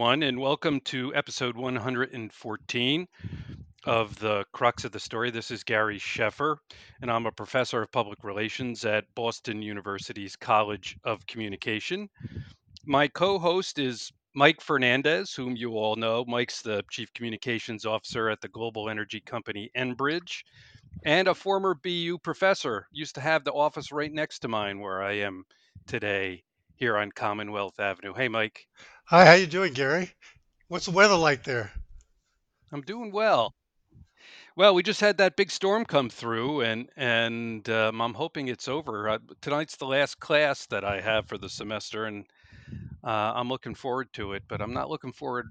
everyone, and welcome to episode 114 of the Crux of the Story. This is Gary Sheffer, and I'm a professor of public relations at Boston University's College of Communication. My co host is Mike Fernandez, whom you all know. Mike's the chief communications officer at the global energy company Enbridge and a former BU professor. Used to have the office right next to mine where I am today here on Commonwealth Avenue. Hey, Mike. Hi, how you doing, Gary? What's the weather like there? I'm doing well. Well, we just had that big storm come through, and and um, I'm hoping it's over. Uh, tonight's the last class that I have for the semester, and uh, I'm looking forward to it. But I'm not looking forward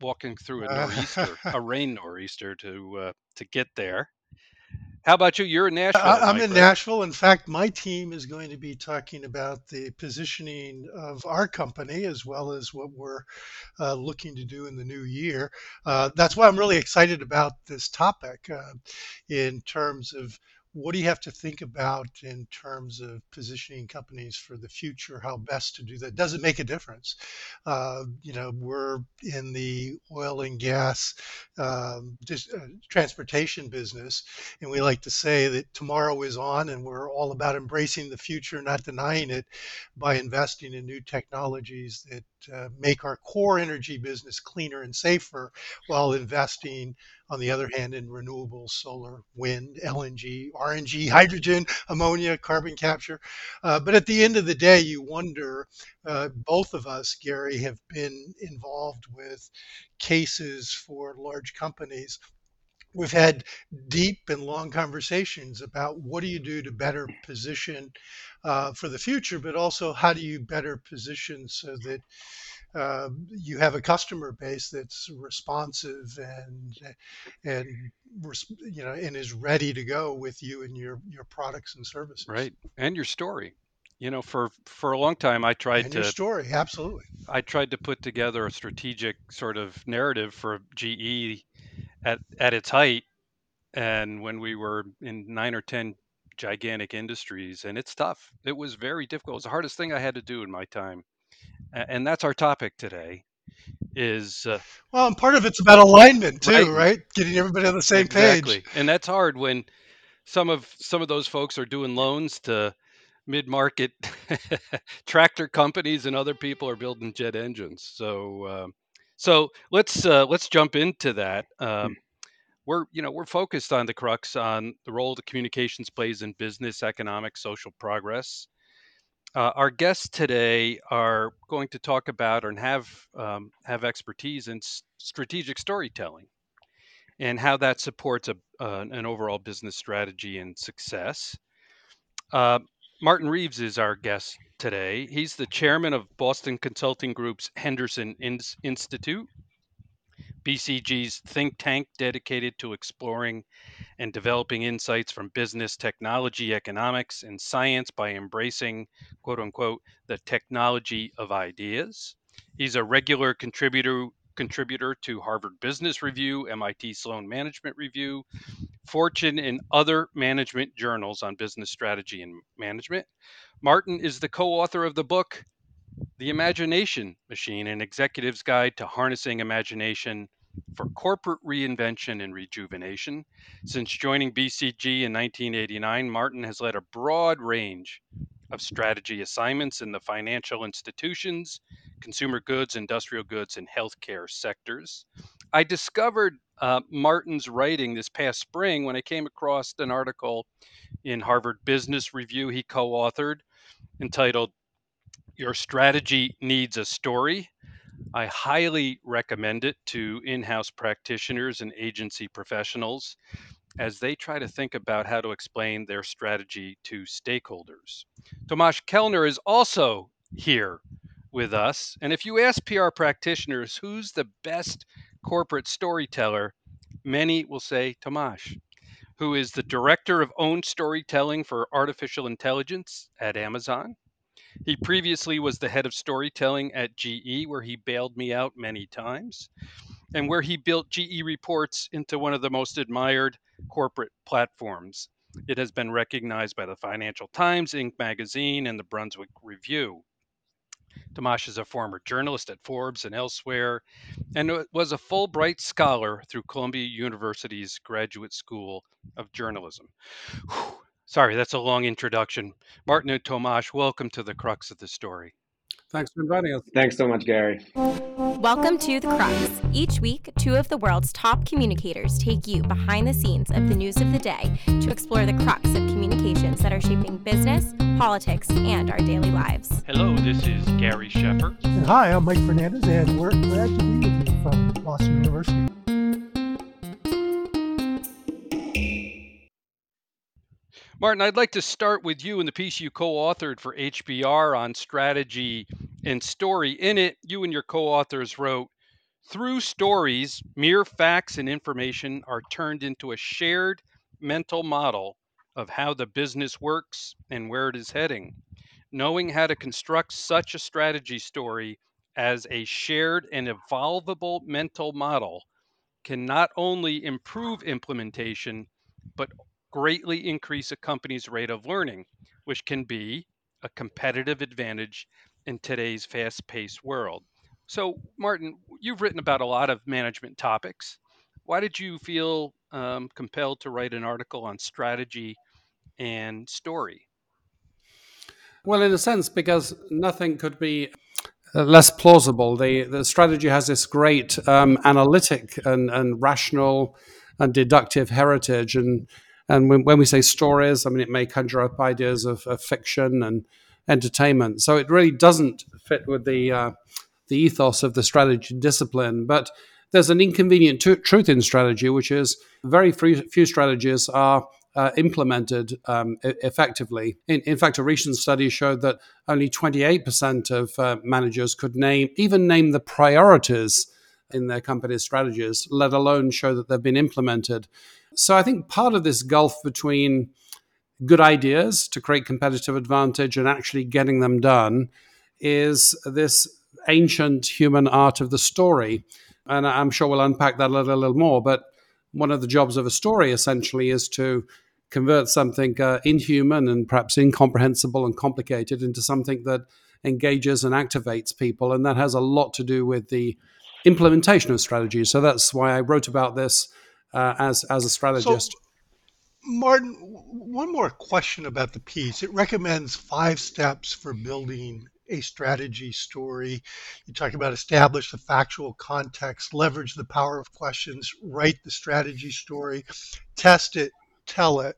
walking through a nor'easter, Uh, a rain nor'easter, to uh, to get there. How about you? You're in I- Nashville, I'm in right? Nashville. In fact, my team is going to be talking about the positioning of our company as well as what we're uh, looking to do in the new year. Uh, that's why I'm really excited about this topic uh, in terms of what do you have to think about in terms of positioning companies for the future, how best to do that. Does it make a difference? Uh, you know, we're in the oil and gas um, uh, transportation business And we like to say that tomorrow is on, and we're all about embracing the future, not denying it, by investing in new technologies that uh, make our core energy business cleaner and safer, while investing, on the other hand, in renewables, solar, wind, LNG, RNG, hydrogen, ammonia, carbon capture. Uh, but at the end of the day, you wonder, uh, both of us, Gary, have been involved with cases for large companies we've had deep and long conversations about what do you do to better position uh, for the future, but also how do you better position so that uh, you have a customer base that's responsive and and you know and is ready to go with you and your your products and services Right, and your story. You know, for for a long time, I tried and your to story. Absolutely. I tried to put together a strategic sort of narrative for GE at at its height and when we were in nine or 10 gigantic industries, and it's tough. It was very difficult. It was the hardest thing I had to do in my time. And that's our topic today is uh, Well, and part of it's about alignment too, right, right? Getting everybody on the same page. exactly. And that's hard when some of some of those folks are doing loans to mid-market tractor companies and other people are building jet engines. So um, so let's uh, let's jump into that. Um, we're you know we're focused on the crux on the role the communications plays in business economic social progress uh, our guests today are going to talk about and have um, have expertise in s- strategic storytelling and how that supports a, uh, an overall business strategy and success. Uh, martin reeves is our guest today. He's the chairman of boston consulting group's henderson Ins- institute bcg's think tank dedicated to exploring and developing insights from business, technology, economics, and science by embracing, quote unquote, the technology of ideas. He's a regular contributor contributor to Harvard Business Review, MIT Sloan Management Review, Fortune, and other management journals on business strategy and management. Martin is the co-author of the book The Imagination Machine: An Executive's Guide to Harnessing Imagination for corporate reinvention and rejuvenation. Since joining BCG in 1989, Martin has led a broad range of strategy assignments in the financial institutions, consumer goods, industrial goods, and healthcare sectors. I discovered uh, Martin's writing this past spring when I came across an article in Harvard Business Review he co authored entitled Your Strategy Needs a Story I highly recommend it to in house practitioners and agency professionals as they try to think about how to explain their strategy to stakeholders. Tomas Kellner is also here with us. And if you ask PR practitioners who's the best corporate storyteller, many will say Tomas, who is the director of owned storytelling for artificial intelligence at Amazon he previously was the head of storytelling at GE, where he bailed me out many times, and where he built GE Reports into one of the most admired corporate platforms. It has been recognized by the Financial Times, Inc. magazine, and the Brunswick Review. Tomas is a former journalist at Forbes and elsewhere, and was a Fulbright scholar through Columbia University's Graduate School of Journalism. Whew. Sorry, that's a long introduction. Martin and Tomas, welcome to the crux of the story. Thanks for inviting us. Thanks so much, Gary. Welcome to The Crux. Each week, two of the world's top communicators take you behind the scenes of the news of the day to explore the crux of communications that are shaping business, politics, and our daily lives. Hello, this is Gary Sheffer. And hi, I'm Mike Fernandez, and we're glad to be with you from Boston University. Martin, I'd like to start with you and the piece you co authored for HBR on strategy and story. In it, you and your co authors wrote Through stories, mere facts and information are turned into a shared mental model of how the business works and where it is heading. Knowing how to construct such a strategy story as a shared and evolvable mental model can not only improve implementation, but greatly increase a company's rate of learning, which can be a competitive advantage in today's fast paced world. So, Martin, you've written about a lot of management topics. Why did you feel um, compelled to write an article on strategy and story? Well, in a sense, because nothing could be uh, less plausible. The, the strategy has this great um, analytic and, and rational and deductive heritage. And and when, when we say stories, I mean, it may conjure up ideas of, of fiction and entertainment. So it really doesn't fit with the, uh, the ethos of the strategy discipline. But there's an inconvenient t- truth in strategy, which is very few, few strategies are uh, implemented um, effectively. In, in, fact, a recent study showed that only 28% of uh, managers could name, even name the priorities in their company's strategies, let alone show that they've been implemented. So I think part of this gulf between good ideas to create competitive advantage and actually getting them done is this ancient human art of the story. And I'm sure we'll unpack that a little, a little more. But one of the jobs of a story essentially is to convert something uh, inhuman and perhaps incomprehensible and complicated into something that engages and activates people. And that has a lot to do with the implementation of strategy. So that's why I wrote about this uh, as as a strategist. So, Martin, one more question about the piece. It recommends five steps for building a strategy story. You talk about establish the factual context, leverage the power of questions, write the strategy story, test it, tell it.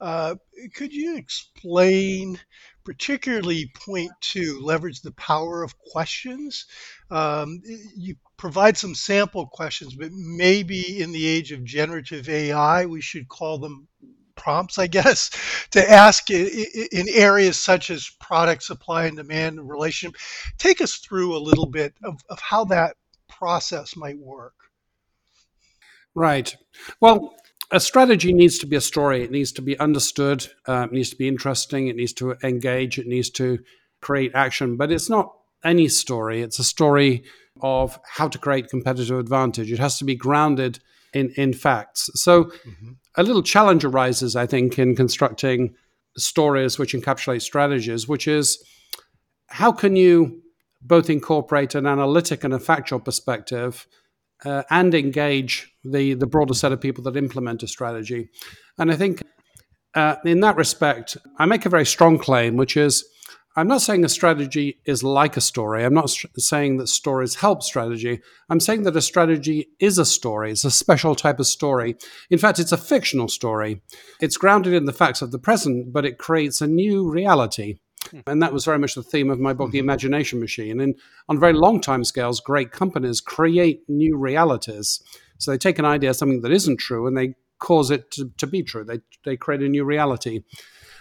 Uh, could you explain, particularly point two, leverage the power of questions? Um, you provide some sample questions, but maybe in the age of generative AI, we should call them prompts, I guess, to ask in areas such as product supply and demand and relationship. Take us through a little bit of, of how that process might work. Right. Well, a strategy needs to be a story. It needs to be understood. Uh, it needs to be interesting. It needs to engage. It needs to create action. But it's not any story. It's a story of how to create competitive advantage. It has to be grounded in, in facts. So mm-hmm. a little challenge arises, I think, in constructing stories which encapsulate strategies, which is how can you both incorporate an analytic and a factual perspective uh, and engage the, the broader set of people that implement a strategy. And I think uh, in that respect, I make a very strong claim, which is I'm not saying a strategy is like a story. I'm not st- saying that stories help strategy. I'm saying that a strategy is a story. It's a special type of story. In fact, it's a fictional story. It's grounded in the facts of the present, but it creates a new reality. Hmm. And that was very much the theme of my book, The mm-hmm. Imagination Machine. And on very long time scales, great companies create new realities. So they take an idea, something that isn't true, and they cause it to, to be true. They, they create a new reality.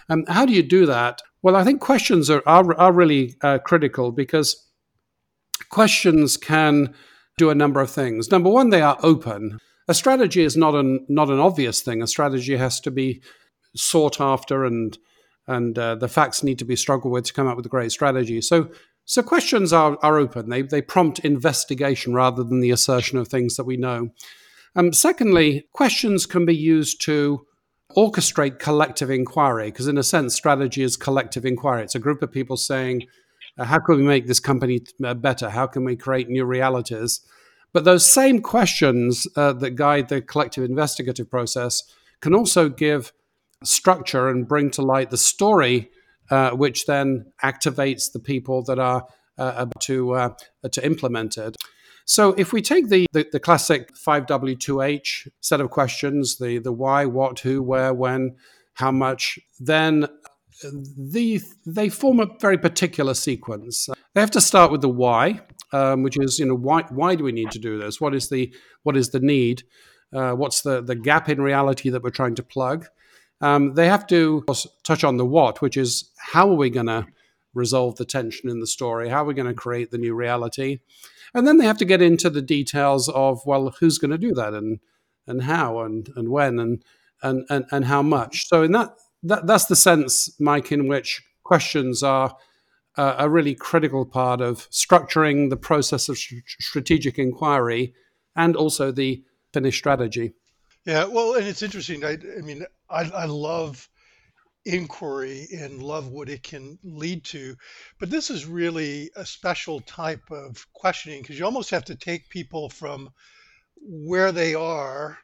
Um, how do you do that? Well, I think questions are, are, are really uh, critical because questions can do a number of things. Number one, they are open. A strategy is not an, not an obvious thing. A strategy has to be sought after and and uh, the facts need to be struggled with to come up with a great strategy. So, so questions are, are open. They, they prompt investigation rather than the assertion of things that we know. Um, secondly, questions can be used to orchestrate collective inquiry, because in a sense, strategy is collective inquiry. It's a group of people saying, Uh, how can we make this company uh, better? How can we create new realities? But those same questions uh, that guide the collective investigative process can also give structure and bring to light the story, uh, which then activates the people that are uh, to uh, to implement it. So if we take the, the, the classic 5W2H set of questions, the, the why, what, who, where, when, how much, then the, they form a very particular sequence. They have to start with the why, um, which is, you know, why, why do we need to do this? What is the, what is the need? Uh, what's the, the gap in reality that we're trying to plug? Um, they have to touch on the what, which is how are we going to resolve the tension in the story? How are we going to create the new reality? And then they have to get into the details of well, who's going to do that and and how and and when and and and, and how much. So in that, that that's the sense, Mike, in which questions are uh, a really critical part of structuring the process of strategic inquiry and also the finished strategy. Yeah, well, and it's interesting. I, I mean, I, I love inquiry and love what it can lead to. But this is really a special type of questioning because you almost have to take people from where they are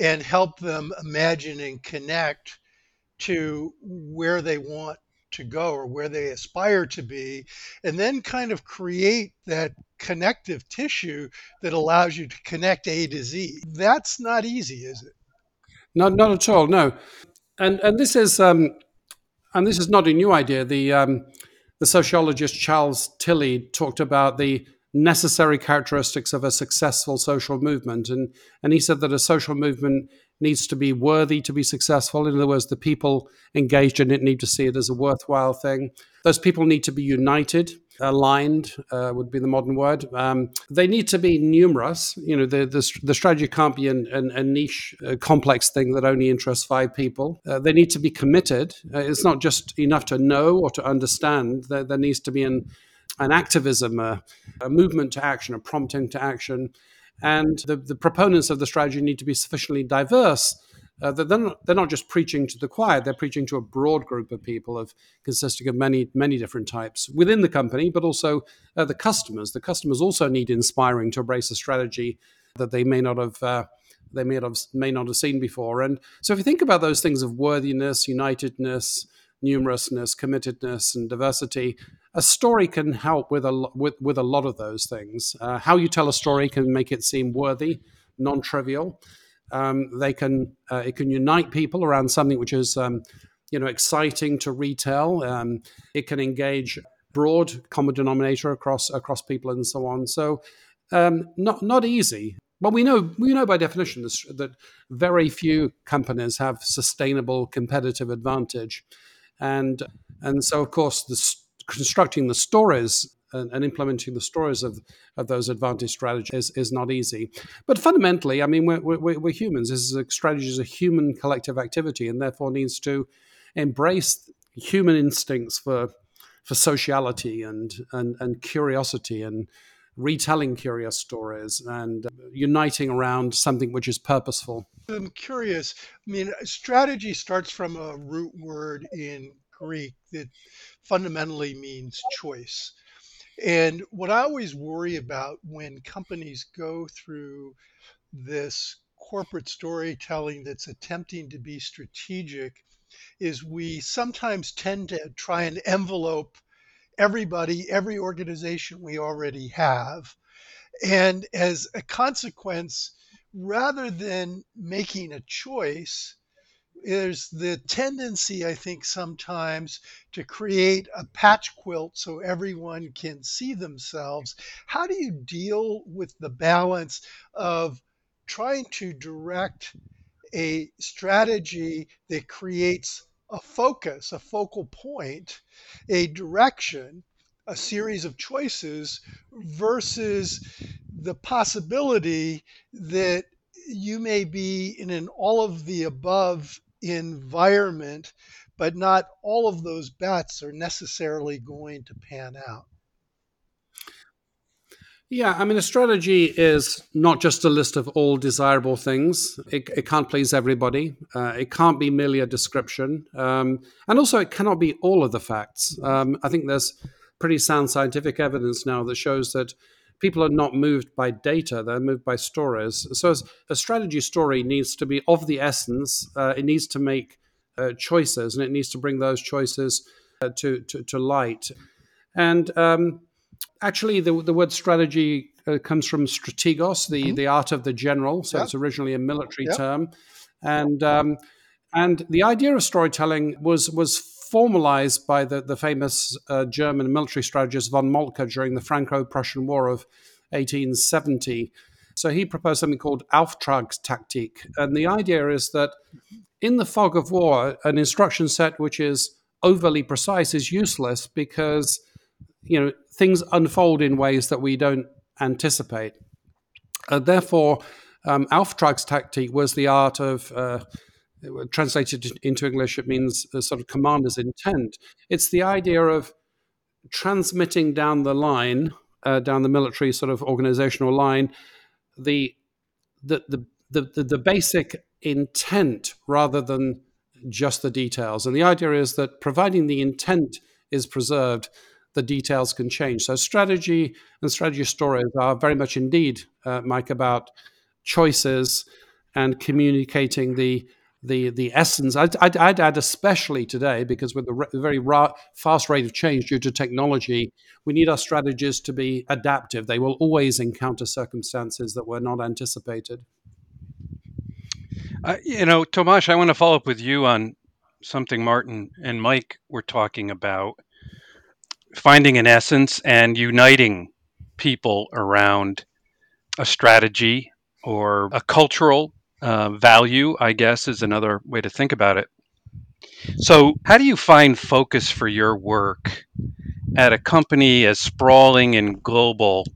and help them imagine and connect to where they want to go or where they aspire to be, and then kind of create that connective tissue that allows you to connect A to Z. That's not easy, is it? Not, not at all. No, and and this is um, and this is not a new idea. The um, the sociologist Charles Tilly talked about the necessary characteristics of a successful social movement, and and he said that a social movement needs to be worthy to be successful. In other words, the people engaged in it need to see it as a worthwhile thing. Those people need to be united aligned uh, would be the modern word. Um, they need to be numerous. You know, the the, the strategy can't be an, an, a niche, a complex thing that only interests five people. Uh, they need to be committed. Uh, it's not just enough to know or to understand. There, there needs to be an an activism, a, a movement to action, a prompting to action. And the, the proponents of the strategy need to be sufficiently diverse uh, they're, not, they're not just preaching to the choir, they're preaching to a broad group of people of consisting of many, many different types within the company, but also uh, the customers. The customers also need inspiring to embrace a strategy that they may not have. Uh, they may not have may not have seen before, and so if you think about those things of worthiness, unitedness, numerousness, committedness, and diversity, a story can help with a with with a lot of those things. Uh, how you tell a story can make it seem worthy, non-trivial, um, they can uh, it can unite people around something which is um, you know exciting to retell. Um, it can engage broad common denominator across across people and so on. So um, not not easy. But we know we know by definition that very few companies have sustainable competitive advantage, and and so of course the constructing the stories and, and, implementing the stories of, of those advantage strategies is, is not easy. But fundamentally, I mean, we're, we're, we're humans. This is a strategy is a human collective activity, and therefore needs to embrace human instincts for for sociality and and, and curiosity and retelling curious stories and uniting around something which is purposeful. I'm curious. I mean, strategy starts from a root word in Greek that fundamentally means choice. And what I always worry about when companies go through this corporate storytelling that's attempting to be strategic is we sometimes tend to try and envelope everybody, every organization we already have. And as a consequence, rather than making a choice, there's the tendency, I think, sometimes to create a patch quilt so everyone can see themselves. How do you deal with the balance of trying to direct a strategy that creates a focus, a focal point, a direction, a series of choices versus the possibility that you may be in an all of the above environment, but not all of those bets are necessarily going to pan out. Yeah, I mean, a strategy is not just a list of all desirable things. It, it can't please everybody. Uh, it can't be merely a description. Um, and also, it cannot be all of the facts. Um, I think there's pretty sound scientific evidence now that shows that people are not moved by data; they're moved by stories. So, a strategy story needs to be of the essence. Uh, it needs to make uh, choices, and it needs to bring those choices uh, to, to, to light. And um, actually, the the word strategy uh, comes from strategos, the mm-hmm. the art of the general. So, it's originally a military term, and um, and the idea of storytelling was was formalized by the, the famous uh, German military strategist von Moltke during the Franco Prussian War of 1870. So he proposed something called Auftragstaktik. And the idea is that in the fog of war, an instruction set which is overly precise is useless because you know things unfold in ways that we don't anticipate. Uh, therefore, um, Auftragstaktik was the art of uh, translated into English, it means sort of commander's intent. It's the idea of transmitting down the line, uh, down the military sort of organizational line, the the, the the, the the basic intent rather than just the details. And the idea is that providing the intent is preserved, the details can change. So strategy and strategy stories are very much indeed, uh, Mike, about choices and communicating the the the essence. I'd, I'd, I'd, add especially today because with the re- very ra- fast rate of change due to technology, we need our strategies to be adaptive. They will always encounter circumstances that were not anticipated. Uh, you know, Tomas, I want to follow up with you on something Martin and Mike were talking about finding an essence and uniting people around a strategy or a cultural uh, value, I guess, is another way to think about it. So, how do you find focus for your work at a company as sprawling and global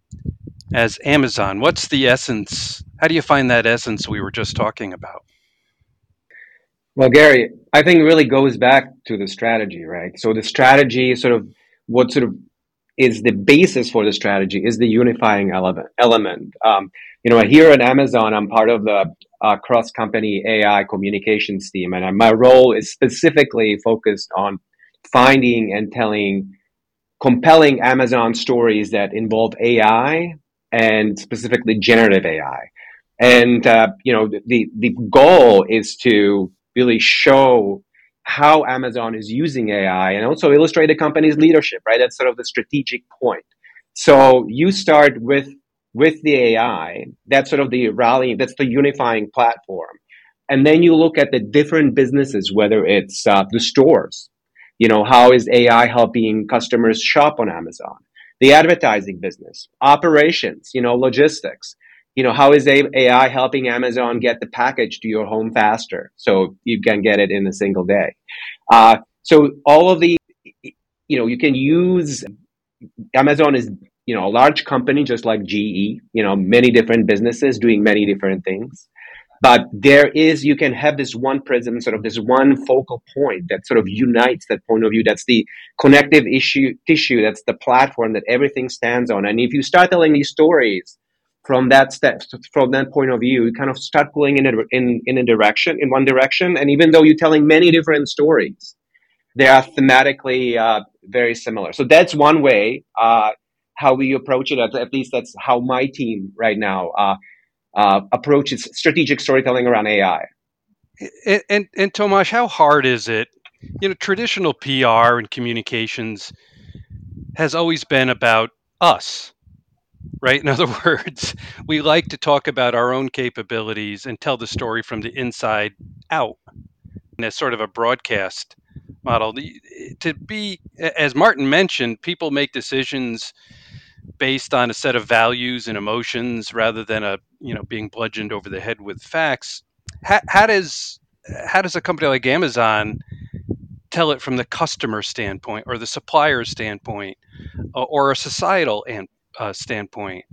as Amazon? What's the essence? How do you find that essence we were just talking about? Well, Gary, I think it really goes back to the strategy, right? So, the strategy, sort of what sort of is the basis for the strategy, is the unifying element. element. Um, you know, here at Amazon, I'm part of the uh, cross company AI communications team. And my role is specifically focused on finding and telling compelling Amazon stories that involve AI and specifically generative AI. And, uh, you know, the, the goal is to really show how Amazon is using AI and also illustrate the company's leadership, right? That's sort of the strategic point. So you start with with the AI, that's sort of the rallying, that's the unifying platform. And then you look at the different businesses, whether it's uh, the stores, you know, how is AI helping customers shop on Amazon? The advertising business, operations, you know, logistics. You know, how is AI helping Amazon get the package to your home faster so you can get it in a single day? Uh, so all of the, you know, you can use Amazon is you know, a large company just like GE, you know, many different businesses doing many different things. But there is, you can have this one prism, sort of this one focal point that sort of unites that point of view. That's the connective issue, tissue. That's the platform that everything stands on. And if you start telling these stories from that step, from that point of view, you kind of start pulling in a, in, in a direction, in one direction. And even though you're telling many different stories, they are thematically uh, very similar. So that's one way. Uh, how we approach it. At, least that's how my team right now uh, uh, approaches strategic storytelling around AI. And, and, and Tomas, how hard is it? You know, traditional PR and communications has always been about us, right? In other words, we like to talk about our own capabilities and tell the story from the inside out. And as sort of a broadcast model, to be, as Martin mentioned, people make decisions based on a set of values and emotions rather than a you know being bludgeoned over the head with facts how, how does how does a company like amazon tell it from the customer standpoint or the supplier standpoint or a societal and uh, standpoint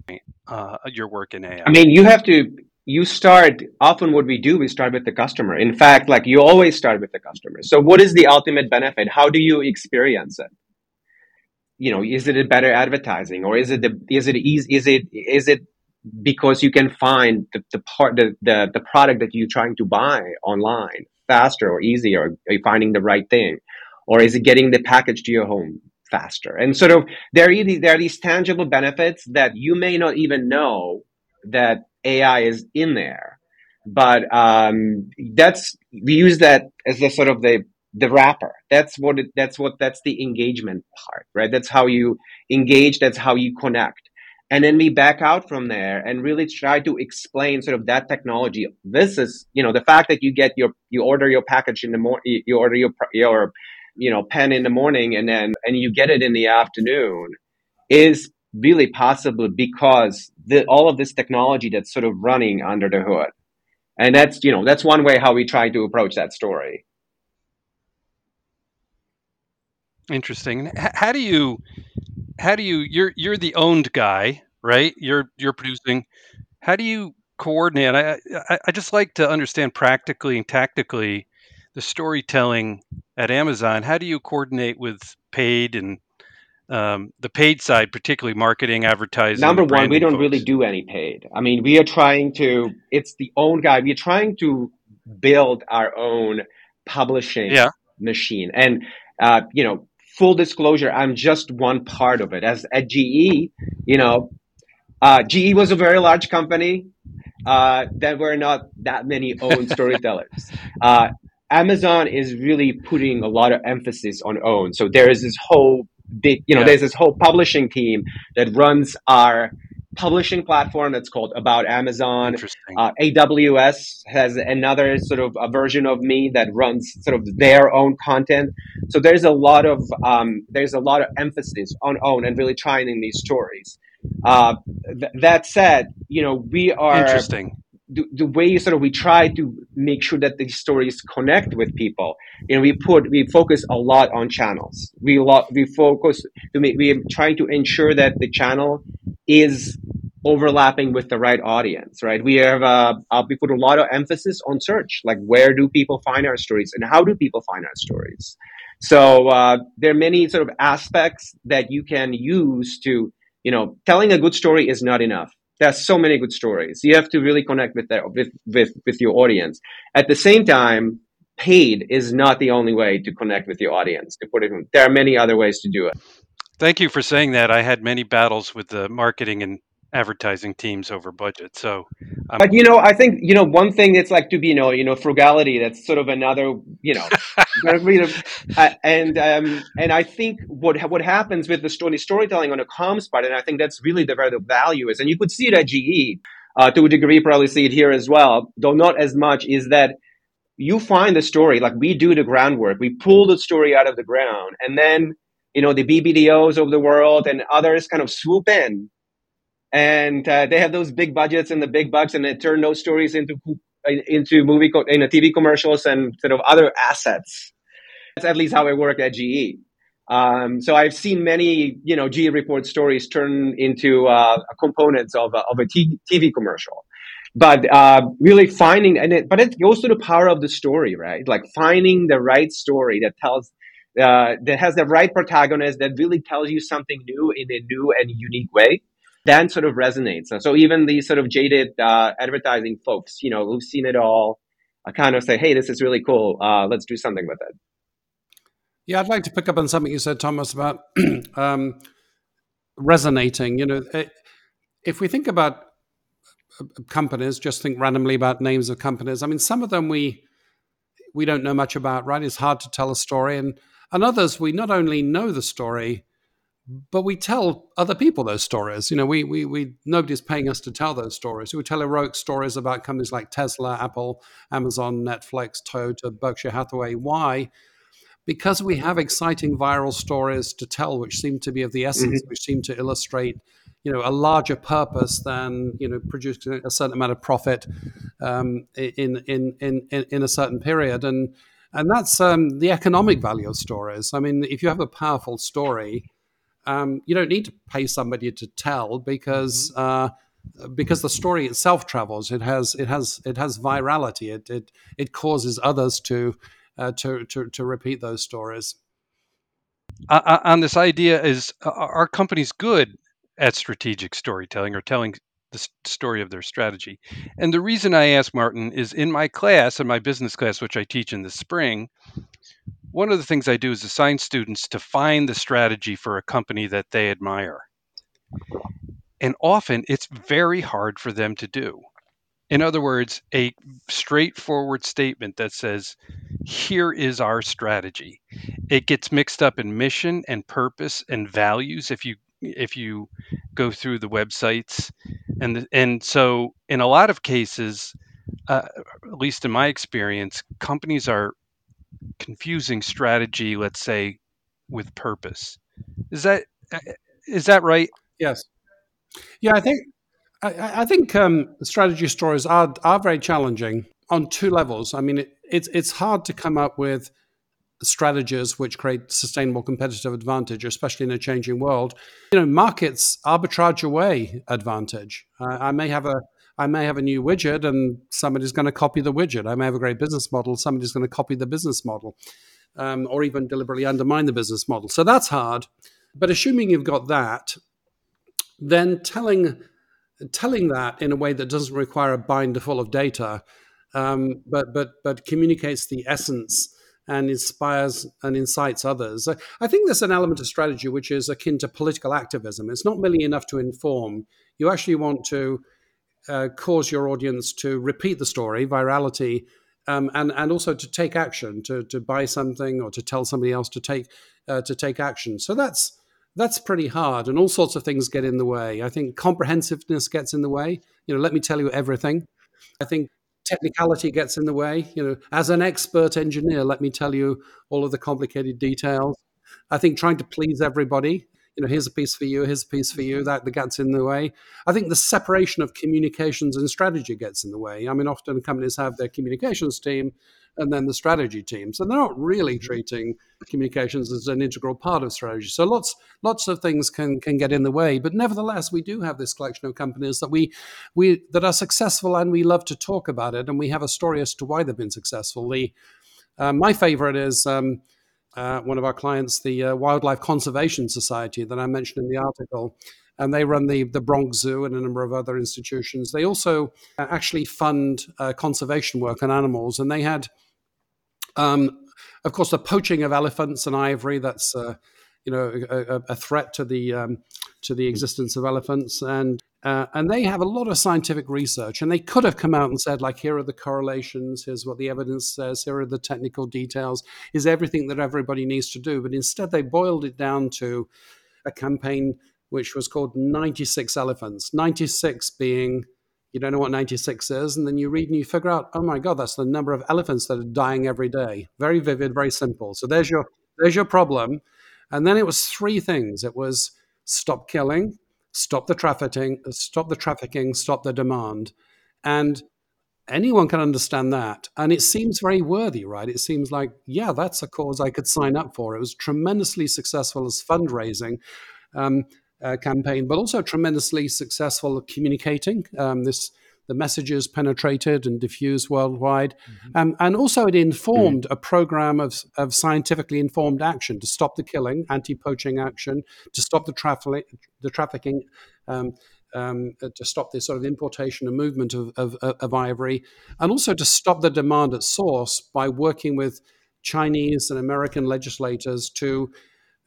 uh, your work in ai i mean you have to you start often what we do we start with the customer. In fact like you always start with the customer. So what is the ultimate benefit? How do you experience it you know, is it a better advertising or is it the, is it easy, is it, is it because you can find the, the part, the, the, the product that you're trying to buy online faster or easier? Are you finding the right thing? Or is it getting the package to your home faster. And sort of there are, these, there are these tangible benefits that you may not even know that AI is in there. But um, that's we use that as the sort of the the wrapper. That's what it, that's what that's the engagement part, right? That's how you engage. That's how you connect. And then we back out from there and really try to explain sort of that technology. This is, you know, the fact that you get your, you order your package in the morning, you order your, your, you know, pen in the morning and then, and you get it in the afternoon is really possible because the, all of this technology that's sort of running under the hood. And that's, you know, that's one way how we try to approach that story. Interesting. How do you how do you you're you're the owned guy, right? You're you're producing. How do you coordinate? I I, I just like to understand practically and tactically the storytelling at Amazon. How do you coordinate with paid and um, the paid side, particularly marketing, advertising? Number one, we don't folks? really do any paid. I mean, we are trying to. It's the own guy. We're trying to build our own publishing yeah. machine, and uh, you know, full disclosure, I'm just one part of it. As at GE, you know, uh, GE was a very large company. Uh, there were not that many own storytellers. Uh, Amazon is really putting a lot of emphasis on own. So there is this whole big, you know, yeah. there's this whole publishing team that runs our publishing platform that's called About Amazon. Uh, AWS has another sort of a version of me that runs sort of their own content. So there's a lot of um, there's a lot of emphasis on own and really trying in these stories. Uh, th- that said, you know we are interesting. The, the way sort of we try to make sure that these stories connect with people, and we put we focus a lot on channels. We lot we focus we are trying to ensure that the channel is overlapping with the right audience, right? We have uh, uh, we put a lot of emphasis on search, like where do people find our stories and how do people find our stories. So uh, there are many sort of aspects that you can use to, you know, telling a good story is not enough. There's so many good stories. You have to really connect with that with with with your audience. At the same time, paid is not the only way to connect with your audience. To put it, there are many other ways to do it. Thank you for saying that. I had many battles with the marketing and advertising teams over budget. So, um, but you know, I think you know one thing that's like to be you know you know frugality. That's sort of another you know, uh, and um, and I think what what happens with the story storytelling on a comms part, and I think that's really the where the value is, and you could see it at GE uh, to a degree, probably see it here as well, though not as much. Is that you find the story like we do the groundwork, we pull the story out of the ground, and then you know, the BBDOs of the world and others kind of swoop in and uh, they have those big budgets and the big bucks and they turn those stories into into movie co- in TV commercials and sort of other assets. That's at least how it worked at GE. Um, so I've seen many, you know, GE report stories turn into uh, components of a, of a t- TV commercial. But uh, really finding, and it, but it goes to the power of the story, right? Like finding the right story that tells uh, that has the right protagonist that really tells you something new in a new and unique way, then sort of resonates. So even these sort of jaded uh, advertising folks, you know, who've seen it all, uh, kind of say, "Hey, this is really cool. Uh, let's do something with it." Yeah, I'd like to pick up on something you said, Thomas, about um, resonating. You know, eh, if we think about uh, companies, just think randomly about names of companies. I mean, some of them we we don't know much about, right? It's hard to tell a story, and and others, we not only know the story, but we tell other people those stories. You know, we, we, we nobody's paying us to tell those stories. We tell heroic stories about companies like Tesla, Apple, Amazon, Netflix, Toyota, Berkshire Hathaway. Why? Because we have exciting viral stories to tell, which seem to be of the essence, mm-hmm. which seem to illustrate, you know, a larger purpose than you know producing a certain amount of profit um, in, in in in in a certain period. And and that's um, the economic value of stories. I mean, if you have a powerful story, um, you don't need to pay somebody to tell because mm-hmm. uh, because the story itself travels. It has it has it has virality. It it it causes others to uh, to, to to repeat those stories. Uh, on this idea, is our company's good at strategic storytelling or telling the story of their strategy. And the reason I ask Martin is in my class, in my business class, which I teach in the spring, one of the things I do is assign students to find the strategy for a company that they admire. And often it's very hard for them to do. In other words, a straightforward statement that says, here is our strategy. It gets mixed up in mission and purpose and values if you if you go through the websites and and so in a lot of cases uh, at least in my experience companies are confusing strategy let's say with purpose is that uh, that right Yes. Yeah, I think I, I think um, strategy stories are are very challenging on two levels. I mean, it, it's it's hard to come up with strategies which create sustainable competitive advantage, especially in a changing world. You know, markets arbitrage away advantage. Uh, I may have a I may have a new widget and somebody's going to copy the widget. I may have a great business model, somebody's going to copy the business model, um, or even deliberately undermine the business model. So that's hard. But assuming you've got that, then telling telling that in a way that doesn't require a binder full of data, um, but but but communicates the essence and inspires and incites others. I think there's an element of strategy which is akin to political activism. It's not merely enough to inform. You actually want to uh, cause your audience to repeat the story, virality, um, and and also to take action, to to buy something or to tell somebody else to take uh, to take action. So that's that's pretty hard, and all sorts of things get in the way. I think comprehensiveness gets in the way. You know, let me tell you everything. I think technicality gets in the way. You know, as an expert engineer, let me tell you all of the complicated details. I think trying to please everybody. You know, here's a piece for you, here's a piece for you. That, that gets in the way. I think the separation of communications and strategy gets in the way. I mean, often companies have their communications team and then the strategy team. So they're not really mm-hmm. treating communications as an integral part of strategy. So lots lots of things can can get in the way, but nevertheless, we do have this collection of companies that we we that are successful, and we love to talk about it, and we have a story as to why they've been successful. The uh, my favorite is. Um, uh, one of our clients, the uh, Wildlife Conservation Society, that I mentioned in the article, and they run the, the Bronx Zoo and a number of other institutions. They also uh, actually fund uh, conservation work on animals, and they had um, of course, the poaching of elephants and ivory, that's, uh, you know, a, a, threat to the, um, to the existence of elephants. And, uh, and they have a lot of scientific research. And they could have come out and said, like, here are the correlations, here's what the evidence says, here are the technical details, is everything that everybody needs to do. But instead, they boiled it down to a campaign which was called 96 Elephants, 96 being you don't know what 96 is, and then you read and you figure out, oh my God, that's the number of elephants that are dying every day. Very vivid, very simple. So there's your there's your problem. And then it was three things. It was stop killing, stop the trafficking, stop the trafficking, stop the demand. And anyone can understand that. And it seems very worthy, right? It seems like, yeah, that's a cause I could sign up for. It was tremendously successful as fundraising. Um, uh, campaign, but also tremendously successful communicating. Um, this the messages penetrated and diffused worldwide, mm-hmm. um, and also it informed mm-hmm. a program of, of scientifically informed action to stop the killing, anti-poaching action, to stop the traffic, the trafficking. Um, um, to stop this sort of importation and movement of, of, of, ivory, and also to stop the demand at source by working with Chinese and American legislators to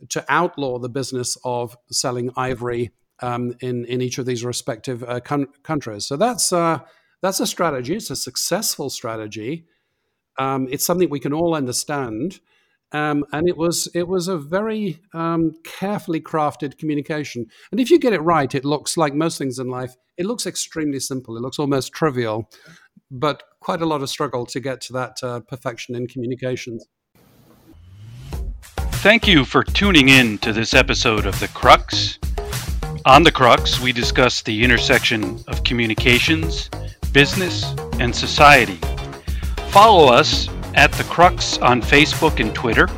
to outlaw the business of selling ivory um, in in each of these respective uh, con- countries. So that's uh, that's a strategy. It's a successful strategy. Um, it's something we can all understand, um, and it was it was a very um, carefully crafted communication. And if you get it right, it looks like most things in life. It looks extremely simple. It looks almost trivial, but quite a lot of struggle to get to that uh, perfection in communications. Thank you for tuning in to this episode of The Crux. On The Crux, we discuss the intersection of communications, business, and society. Follow us at The Crux on Facebook and Twitter.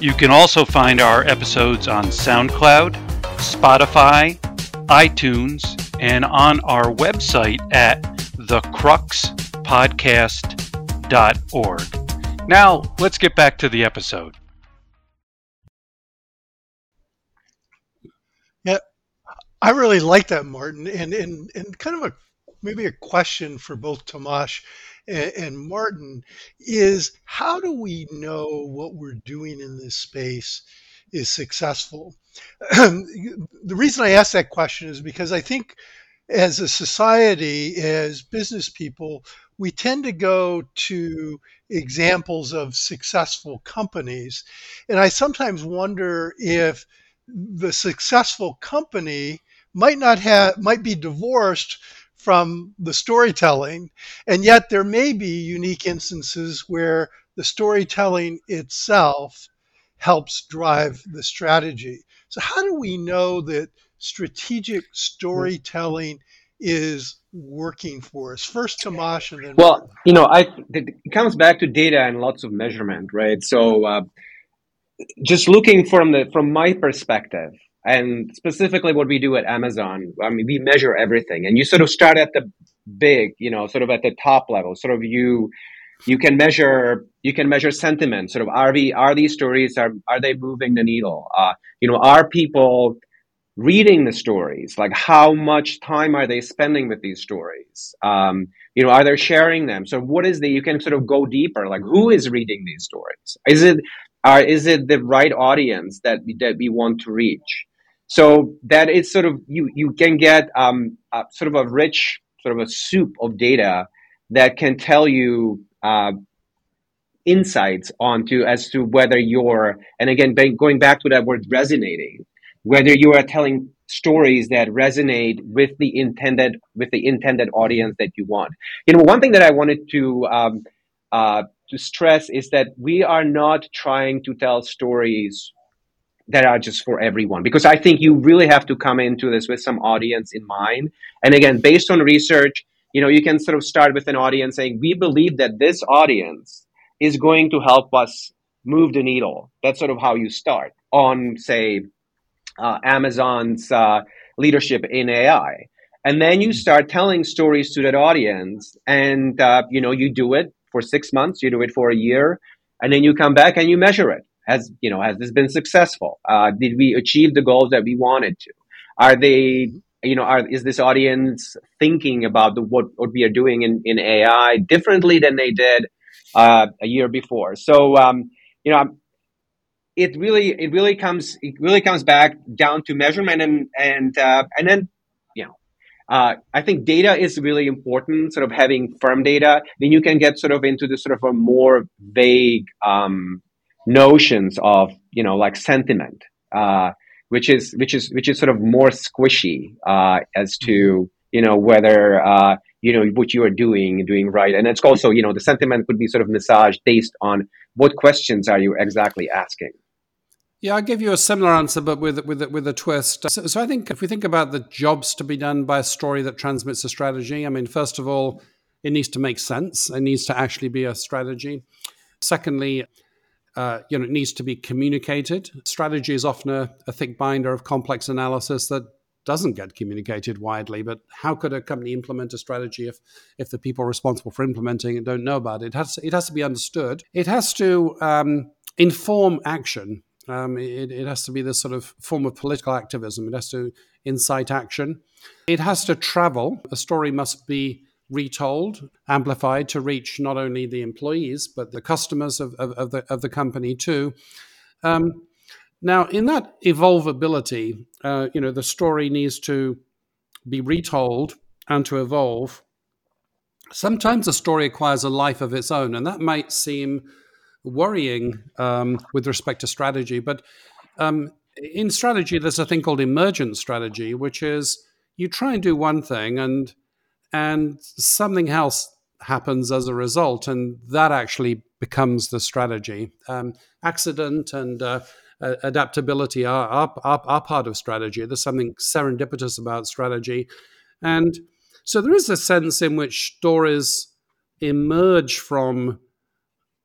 You can also find our episodes on SoundCloud, Spotify, iTunes, and on our website at thecruxpodcast.org. Now, let's get back to the episode. I really like that, Martin, and and and kind of a maybe a question for both Tomas and, and Martin is how do we know what we're doing in this space is successful? the reason I ask that question is because I think as a society, as business people, we tend to go to examples of successful companies. And I sometimes wonder if the successful company might not have might be divorced from the storytelling and yet there may be unique instances where the storytelling itself helps drive the strategy. So how do we know that strategic storytelling is working for us? First Tomas and then well you know i it comes back to data and lots of measurement right? So uh, just looking from the from my perspective and specifically what we do at amazon i mean we measure everything. And you sort of start at the big you know sort of at the top level. Sort of you you can measure you can measure sentiment. Sort of are we are these stories are are they moving the needle? Uh, you know are people reading the stories? Like how much time are they spending with these stories? Um, you know are they sharing them? So what is the you can sort of go deeper. Like who is reading these stories? Is it are is it the right audience that we, that we want to reach so that is sort of you you can get um, sort of a rich sort of a soup of data that can tell you uh, insights onto as to whether you're and again going back to that word resonating whether you are telling stories that resonate with the intended with the intended audience that you want. You know one thing that i wanted to um, uh, to stress is that we are not trying to tell stories that are just for everyone. Because i think you really have to come into this with some audience in mind. And again based on research you know you can sort of start with an audience saying we believe that this audience is going to help us move the needle. That's sort of how you start on say uh, amazon's uh, leadership in ai and then you start telling stories to that audience and uh, you know you do it for six months, you do it for a year, and then you come back and you measure it. Has you know has this been successful? Uh, did we achieve the goals that we wanted to? Are they you know are, is this audience thinking about the, what what we are doing in, in AI differently than they did uh, a year before? So um, you know it really it really comes it really comes back down to measurement and and uh, and then uh, I think data is really important, sort of having firm data. Then you can get sort of into the sort of a more vague um, notions of, you know, like sentiment, uh, which is which is which is sort of more squishy uh, as to you know whether uh, you know what you are doing doing right, and it's also you know the sentiment could be sort of massaged based on what questions are you exactly asking. Yeah, I'll give you a similar answer, but with with with a twist. So, so, I think if we think about the jobs to be done by a story that transmits a strategy, I mean, first of all, it needs to make sense. It needs to actually be a strategy. Secondly, uh, you know, it needs to be communicated. Strategy is often a, a thick binder of complex analysis that doesn't get communicated widely. But how could a company implement a strategy if if the people responsible for implementing it don't know about it? It has it has to be understood. It has to um, inform action um, it, it has to be this sort of form of political activism. It has to incite action. It has to travel. A story must be retold, amplified to reach not only the employees but the customers of, of, of the of the company too. Um, now, in that evolvability, uh, you know, the story needs to be retold and to evolve. Sometimes a story acquires a life of its own, and that might seem worrying um, with respect to strategy. But um, in strategy, there's a thing called emergent strategy, which is you try and do one thing and and something else happens as a result, and that actually becomes the strategy. Um, accident and uh, adaptability are, are, are, are part of strategy. There's something serendipitous about strategy. And so there is a sense in which stories emerge from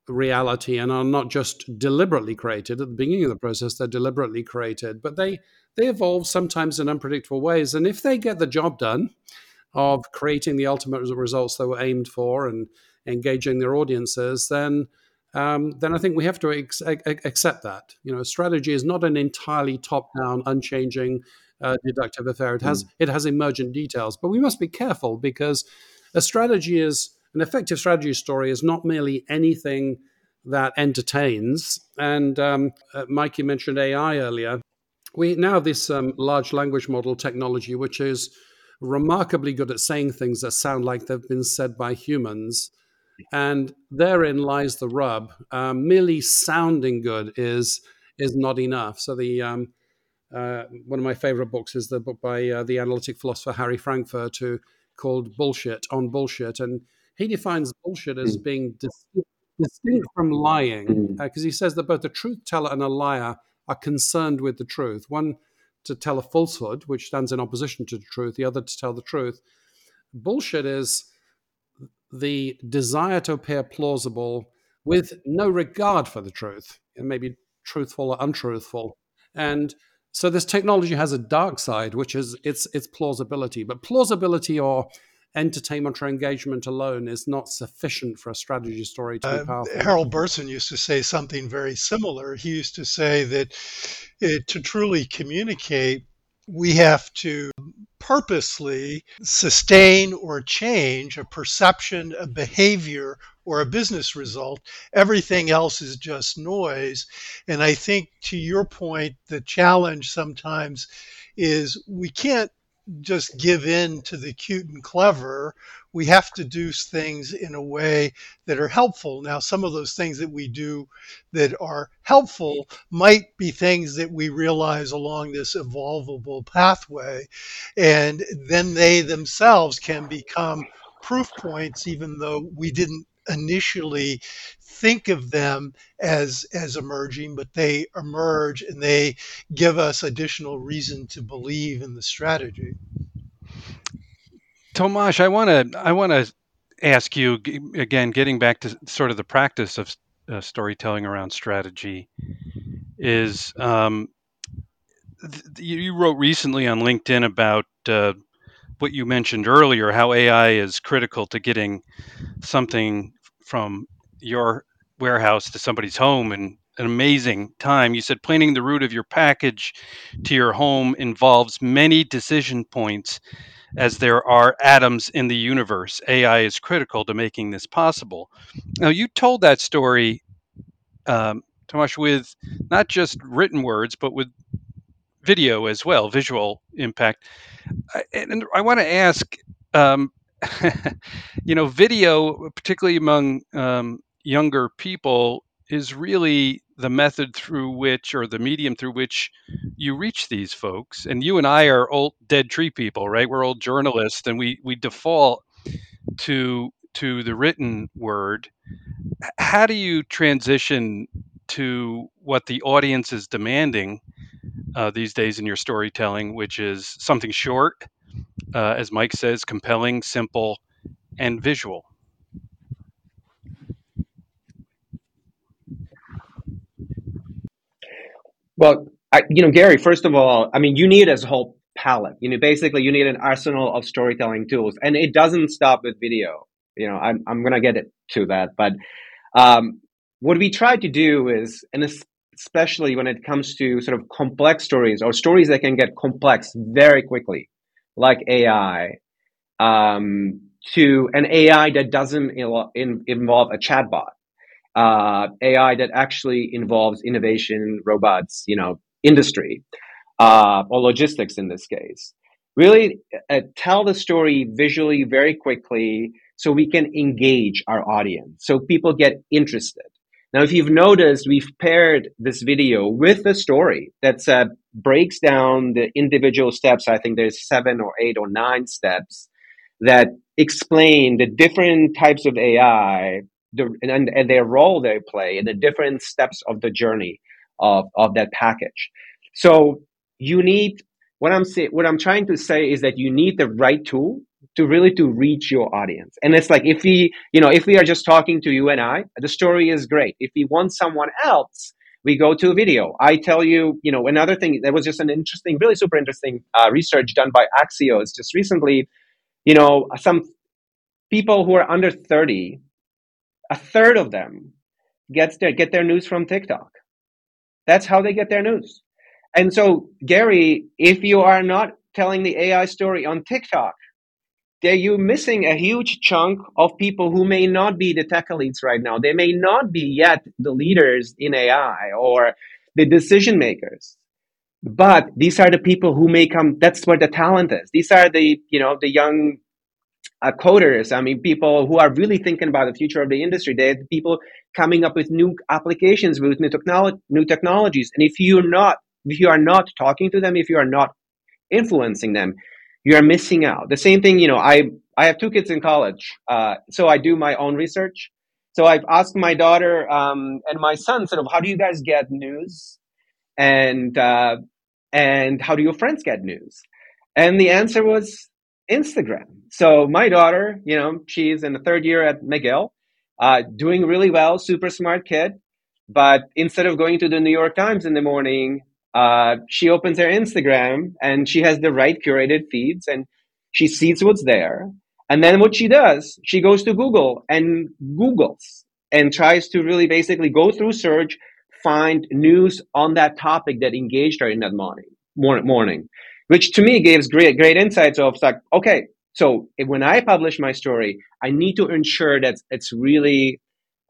reality and are not just deliberately created at the beginning of the process they're deliberately created but they they evolve sometimes in unpredictable ways and if they get the job done of creating the ultimate results they were aimed for and engaging their audiences then um, then I think we have to ex- accept that. You know, strategy is not an entirely top-down, unchanging, uh, deductive affair. It has mm. it has emergent details, but we must be careful because a strategy is an effective strategy story is not merely anything that entertains. And um, uh, Mike, you mentioned AI earlier. We now have this um, large language model technology, which is remarkably good at saying things that sound like they've been said by humans. And therein lies the rub. Um, merely sounding good is is not enough. So the um, uh, one of my favorite books is the book by uh, the analytic philosopher Harry Frankfurt, who called Bullshit on Bullshit, and he defines bullshit as mm. being distinct, distinct from lying because mm. uh, he says that both the truth teller and a liar are concerned with the truth. One to tell a falsehood, which stands in opposition to the truth, the other to tell the truth. Bullshit is the desire to appear plausible with no regard for the truth. It may be truthful or untruthful. And so this technology has a dark side, which is its its plausibility. But plausibility or entertainment or engagement alone is not sufficient for a strategy story to be uh, powerful. Harold Burson used to say something very similar. He used to say that it, to truly communicate, we have to purposely sustain or change a perception, a behavior, or a business result. Everything else is just noise. And I think to your point, the challenge sometimes is we can't just give in to the cute and clever. We have to do things in a way that are helpful. Now, some of those things that we do that are helpful might be things that we realize along this evolvable pathway. And then they themselves can become proof points, even though we didn't initially think of them as as emerging, but they emerge and they give us additional reason to believe in the strategy. Tomas, I want to I want to ask you again, getting back to sort of the practice of uh, storytelling around strategy, is um, th- you wrote recently on LinkedIn about uh, what you mentioned earlier, how AI is critical to getting something from your warehouse to somebody's home in an amazing time. You said planning the route of your package to your home involves many decision points as there are atoms in the universe. AI is critical to making this possible. Now, you told that story, um, Tomas, with not just written words, but with video as well, visual impact. I, and I want to ask um, you know, video, particularly among um, younger people, is really the method through which, or the medium through which, you reach these folks. And you and I are old dead tree people, right? We're old journalists, and we we default to to the written word. How do you transition to what the audience is demanding uh, these days in your storytelling, which is something short, uh, as Mike says, compelling, simple, and visual. Well, I, you know, Gary, first of all, I mean, you need a whole palette. You know, basically, you need an arsenal of storytelling tools, and it doesn't stop with video. You know, I'm I'm gonna get to that, but um, what we try to do is, and especially when it comes to sort of complex stories or stories that can get complex very quickly, like AI um, to an AI that doesn't in, involve a chatbot, uh, AI that actually involves innovation, robots, you know, industry, uh, or logistics in this case. Really uh, tell the story visually very quickly so we can engage our audience, so people get interested. Now, if you've noticed, we've paired this video with a story that uh, breaks down the individual steps. I think there's seven or eight or nine steps that explain the different types of AI the, and, and their role they play in the different steps of the journey of, of that package. So you need what I'm saying. What I'm trying to say is that you need the right tool to really to reach your audience. And it's like if we, you know, if we are just talking to you and I, the story is great. If we want someone else, we go to a video. I tell you, you know, another thing that was just an interesting, really super interesting uh, research done by Axios just recently. You know, some people who are under 30, a third of them gets their get their news from TikTok. That's how they get their news. and so, Gary, if you are not telling the AI story on TikTok, you're missing a huge chunk of people who may not be the tech elites right now. They may not be yet the leaders in AI or the decision makers. But these are the people who may come. That's where the talent is. These are the you know the young uh, coders. I mean, people who are really thinking about the future of the industry. They're the people coming up with new applications, with new technology, new technologies. And if you're not, if you are not talking to them, if you are not influencing them, you are missing out. The same thing, you know. I I have two kids in college, uh, so I do my own research. So I've asked my daughter um, and my son, sort of, how do you guys get news, and uh, and how do your friends get news? And the answer was Instagram. So my daughter, you know, she's in the third year at McGill, uh, doing really well, super smart kid. But instead of going to the New York Times in the morning, uh, she opens her Instagram and she has the right curated feeds and she sees what's there. And then what she does, she goes to Google and Googles and tries to really basically go through search, find news on that topic that engaged her in that morning, morning which to me gives great, great insights of like, okay, so when I publish my story, I need to ensure that it's really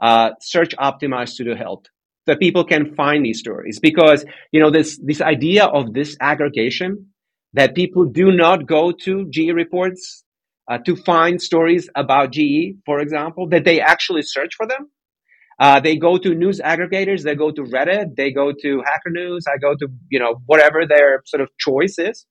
uh, search optimized to the hilt that people can find these stories because you know this this idea of this aggregation that people do not go to GE reports uh, to find stories about GE, for example, that they actually search for them. Uh, they go to news aggregators, they go to Reddit, they go to Hacker News, I go to you know whatever their sort of choice is.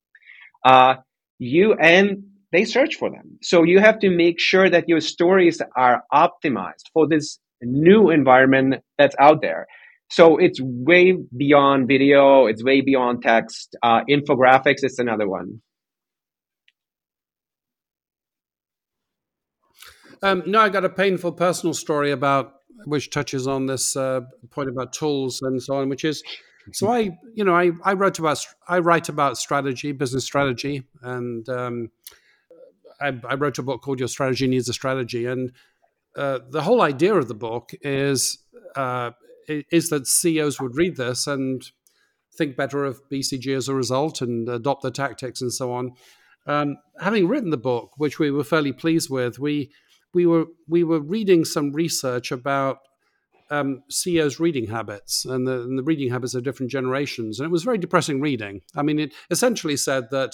Uh, you and they search for them. So you have to make sure that your stories are optimized for this new environment that's out there. So it's way beyond video. It's way beyond text. Uh, infographics is another one. Um, no, I got a painful personal story about which touches on this uh, point about tools and so on, which is so I, you know, I, I wrote about I write about strategy, business strategy, and um, I, I, wrote a book called Your Strategy Needs a Strategy, and uh, the whole idea of the book is uh, is that CEOs would read this and think better of BCG as a result and adopt the tactics and so on. Um, having written the book, which we were fairly pleased with, we we were we were reading some research about um, CEOs' reading habits and the, and the, reading habits of different generations, and it was very depressing reading. I mean, it essentially said that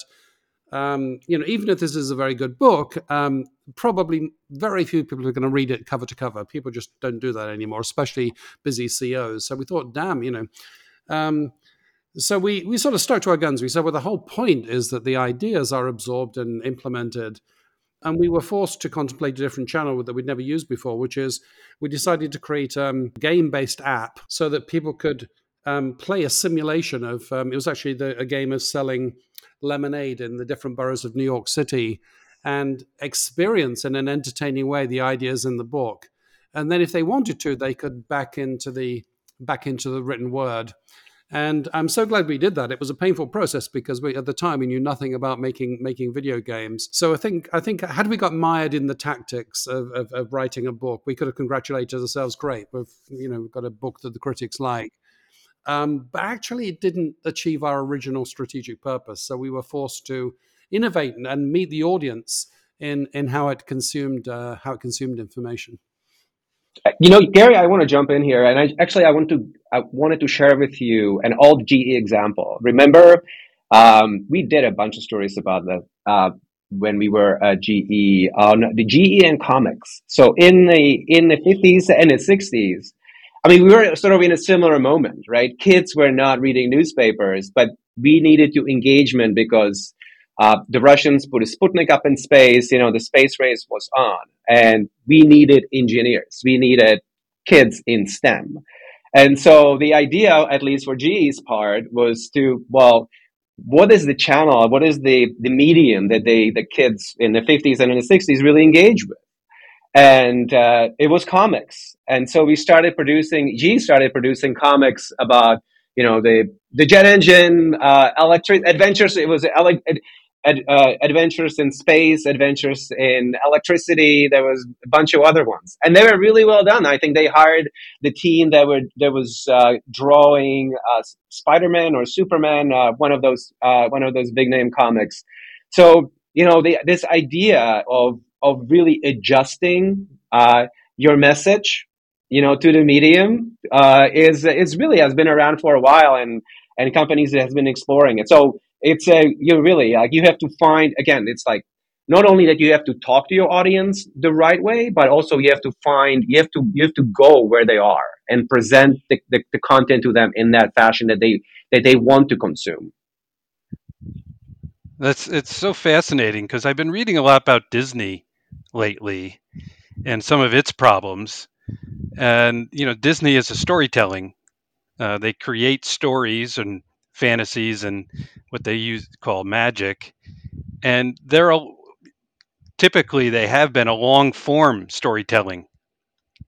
um, you know even if this is a very good book, um, probably very few people are going to read it cover to cover. People just don't do that anymore, especially busy CEOs. So we thought, damn, you know. Um, so we we sort of stuck to our guns. We said, well, the whole point is that the ideas are absorbed and implemented and we were forced to contemplate a different channel that we'd never used before, which is we decided to create a um, game-based app so that people could um, play a simulation of. Um, it was actually the, a game of selling lemonade in the different boroughs of New York City, and experience in an entertaining way the ideas in the book. And then, if they wanted to, they could back into the back into the written word. And I'm so glad we did that. It was a painful process because we, at the time we knew nothing about making making video games. So I think I think had we got mired in the tactics of, of, of writing a book, we could have congratulated ourselves. Great, we've you know we've got a book that the critics like. Um, but actually, it didn't achieve our original strategic purpose. So we were forced to innovate and meet the audience in in how it consumed uh, how it consumed information. You know, Gary, I want to jump in here, and I actually I want to I wanted to share with you an old GE example. Remember, um, we did a bunch of stories about that uh, when we were at GE on the GE and comics. So in the in the fifties and the sixties, I mean, we were sort of in a similar moment, right? Kids were not reading newspapers, but we needed to engagement because uh, the Russians put a Sputnik up in space. You know, the space race was on, and we needed engineers. We needed kids in STEM. And so the idea, at least for GE's part, was to, well, what is the channel? What is the, the medium that they, the kids in the 50s and in the 60s really engaged with? And uh, it was comics. And so we started producing, GE started producing comics about, you know, the, the jet engine, uh, electric adventures. It was, ele- ad, uh, adventures in space, adventures in electricity. There was a bunch of other ones, and they were really well done. I think they hired the team that were that was uh, drawing uh, Spider Man or Superman, uh, one of those uh, one of those big name comics. So you know, the, this idea of of really adjusting uh, your message, you know, to the medium is is really has been around for a while, and and companies has been exploring it. So it's a you really like you have to find again it's like not only that you have to talk to your audience the right way but also you have to find you have to you have to go where they are and present the, the, the content to them in that fashion that they that they want to consume. That's it's so fascinating because i've been reading a lot about disney lately and some of its problems. And you know disney is a storytelling uh, they create stories and fantasies and what they use call magic, and they're a, typically they have been a long form storytelling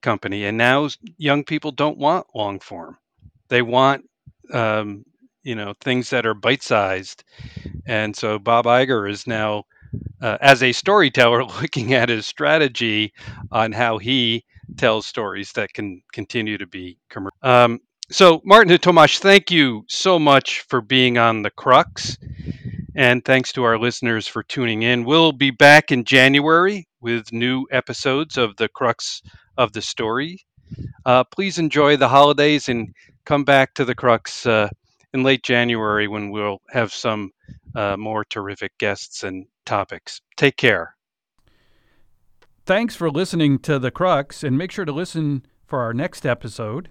company, and now young people don't want long form. They want um, you know things that are bite sized, and so Bob Iger is now. Uh, as a storyteller, looking at his strategy on how he tells stories that can continue to be commercial. Um, so, Martin and Tomas, thank you so much for being on the Crux. And thanks to our listeners for tuning in. We'll be back in January with new episodes of the Crux of the Story. Uh, please enjoy the holidays and come back to the Crux uh, in late January when we'll have some uh, more terrific guests and topics. Take care. Thanks for listening to The Crux, and make sure to listen for our next episode.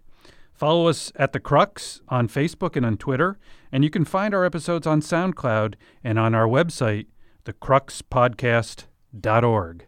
Follow us at The Crux on Facebook and on Twitter, and you can find our episodes on SoundCloud and on our website, thecruxpodcast.org.